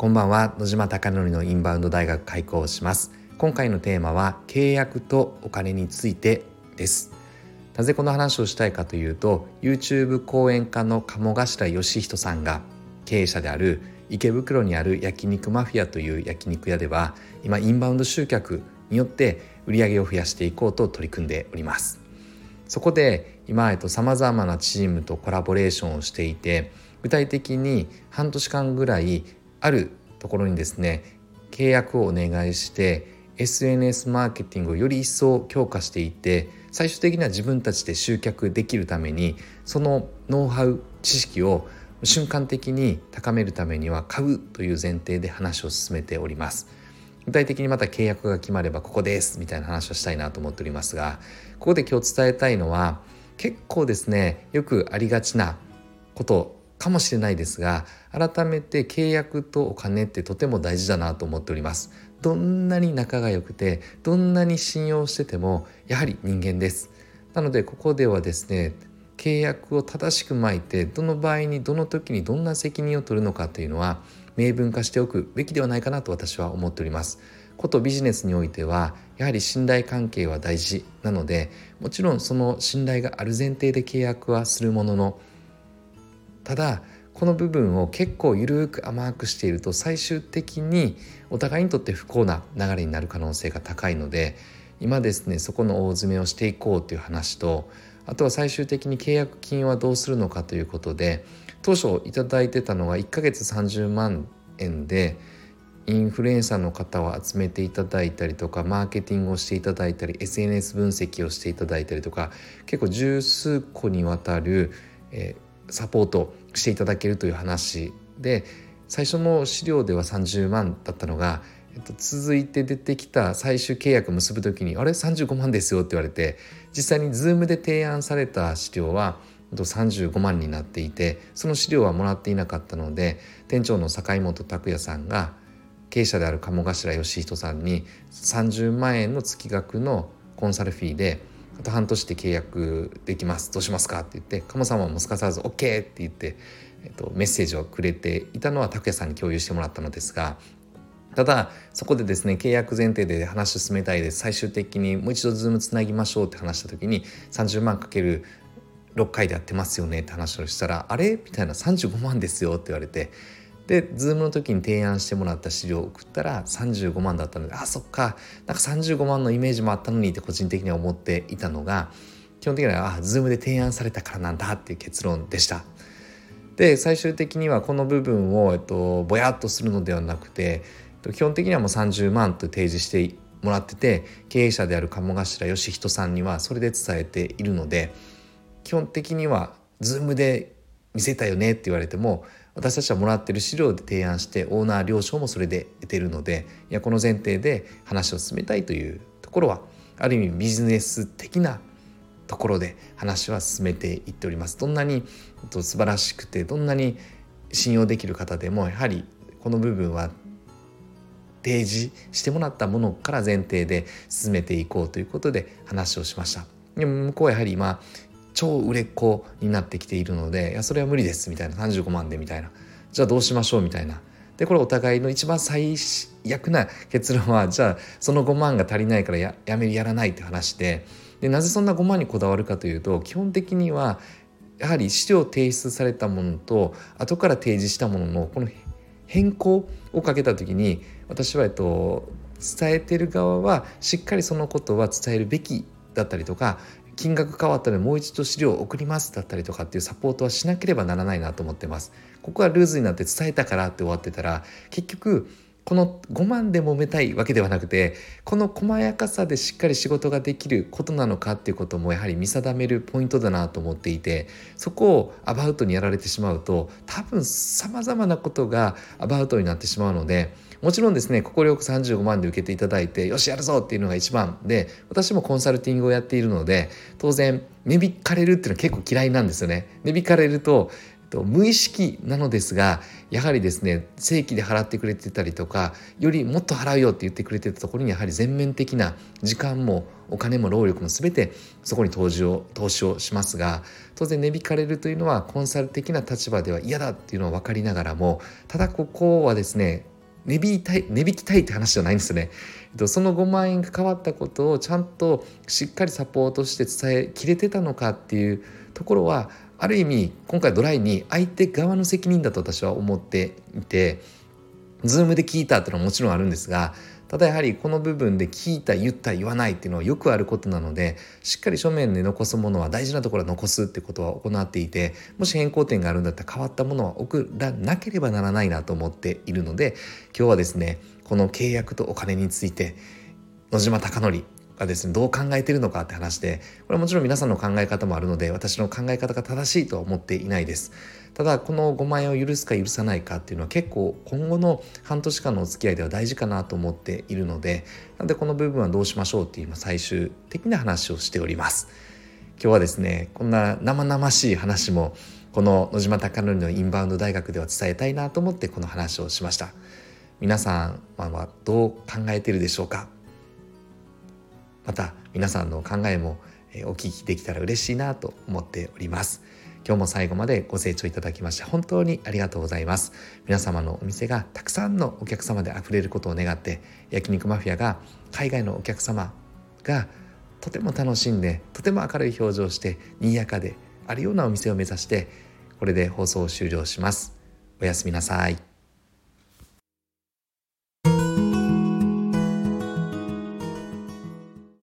こんばんは。野島貴則のインバウンド大学開講します。今回のテーマは契約とお金についてです。なぜこの話をしたいかというと YouTube 講演家の鴨頭義人さんが経営者である池袋にある焼肉マフィアという焼肉屋では今インバウンド集客によって売り上げを増やしていこうと取り組んでおります。そこで今さまざまなチームとコラボレーションをしていて具体的に半年間ぐらいあるところにですね契約をお願いして SNS マーケティングをより一層強化していって最終的には自分たちで集客できるためにそのノウハウ知識を瞬間的に高めるためには買うという前提で話を進めております。具体的にまた契約が決まればここですみたいな話をしたいなと思っておりますがここで今日伝えたいのは結構ですねよくありがちなことかもしれないですが改めて契約とお金ってとても大事だなと思っております。どんなに仲が良くてどんなに信用しててもやはり人間です。なのでここではですね契約を正しく巻いてどの場合にどの時にどんな責任を取るのかというのは明文化しておくべきではないかなと私は思っております。ことビジネスにおいてはやはり信頼関係は大事なのでもちろんその信頼がある前提で契約はするもののただこの部分を結構緩く甘くしていると最終的にお互いにとって不幸な流れになる可能性が高いので今ですねそこの大詰めをしていこうという話とあとは最終的に契約金はどうするのかということで当初頂いてたのは1ヶ月30万円でインフルエンサーの方を集めていただいたりとかマーケティングをしていただいたり SNS 分析をしていただいたりとか結構十数個にわたる、えーサポートしていただけるという話で最初の資料では30万だったのが、えっと、続いて出てきた最終契約結ぶ時に「あれ？35万ですよ」って言われて実際に Zoom で提案された資料は35万になっていてその資料はもらっていなかったので店長の坂本拓也さんが経営者である鴨頭義人さんに30万円の月額のコンサルフィーであと半年で契約できますどうしますか?」って言って鴨さんはもすかさず「OK!」って言って、えっと、メッセージをくれていたのは拓也さんに共有してもらったのですがただそこでですね契約前提で話を進めたいです最終的にもう一度ズームつなぎましょうって話した時に30万かける6回でやってますよねって話をしたら「あれ?」みたいな「35万ですよ」って言われてで Zoom の時に提案してもらった資料を送ったら35万だったのであそっかなんか35万のイメージもあったのにって個人的には思っていたのが基本的にはあ Zoom で提案されたからなんだっていう結論でした。で最終的にはこの部分を、えっと、ぼやっとするのではなくて基本的にはもう30万と提示してもらってて経営者である鴨頭義人さんにはそれで伝えているので基本的には Zoom で見せたよねって言われても私たちはもらってる資料で提案してオーナー了承もそれで得てるのでいやこの前提で話を進めたいというところはある意味ビジネス的なところで話は進めていっております。どんなに素晴らしくてどんなに信用できる方でもやはりこの部分は提示してもらったものから前提で進めていこうということで話をしました。でも向こうはやはり今超売れっ子になってきているのでいやそれは無理ですみたいな35万でみたいな。じゃあどうしましょうみたいな。でこれお互いの一番最悪な結論はじゃあその5万が足りないからややめやらないって話で。でなぜそんな5万にこだわるかというと基本的にはやはり資料提出されたものと後から提示したもののこの変更をかけた時に私は、えっと、伝えてる側はしっかりそのことは伝えるべきだったりとか金額変わったのでもう一度資料を送りますだったりとかっていうサポートはしなければならないなと思ってます。ここはルーズになって伝えたからって終わってたら結局この5万で揉めたいわけではなくてこの細やかさでしっかり仕事ができることなのかっていうこともやはり見定めるポイントだなと思っていてそこをアバウトにやられてしまうと多分さまざまなことがアバウトになってしまうのでもちろんですね快く35万で受けていただいてよしやるぞっていうのが一番で私もコンサルティングをやっているので当然値引かれるっていうのは結構嫌いなんですよね。値引かれると無意識なのですがやはりですね正規で払ってくれてたりとかよりもっと払うよって言ってくれてたところにやはり全面的な時間もお金も労力も全てそこに投資を投資をしますが当然値引かれるというのはコンサル的な立場では嫌だっていうのは分かりながらもただここはですね値引いたい値引きたいって話じゃないんですよね。その5万円が変わったことをちゃんとしっかりサポートして伝えきれてたのかっていうところはある意味今回ドライに相手側の責任だと私は思っていて Zoom で聞いたっていうのはもちろんあるんですがただやはりこの部分で聞いた言った言わないっていうのはよくあることなのでしっかり書面で残すものは大事なところは残すってことは行っていてもし変更点があるんだったら変わったものは送らなければならないなと思っているので今日はですねこの契約とお金について野島貴則がですねどう考えてるのかって話でこれはもちろん皆さんの考え方もあるので私の考え方が正しいとは思っていないです。ただこの5万円を許すか許さないかっていうのは結構今後の半年間のお付き合いでは大事かなと思っているのでなんでこの部分はどうしましょうっていう最終的な話をしております。今日はですねこんな生々しい話もこの野島貴則のインバウンド大学では伝えたいなと思ってこの話をしました。皆さんはどう考えているでしょうか？また皆さんの考えもお聞きできたら嬉しいなと思っております。今日も最後までご清聴いただきまして本当にありがとうございます。皆様のお店がたくさんのお客様で溢れることを願って焼肉マフィアが海外のお客様がとても楽しんでとても明るい表情をして賑やかであるようなお店を目指してこれで放送を終了します。おやすみなさい。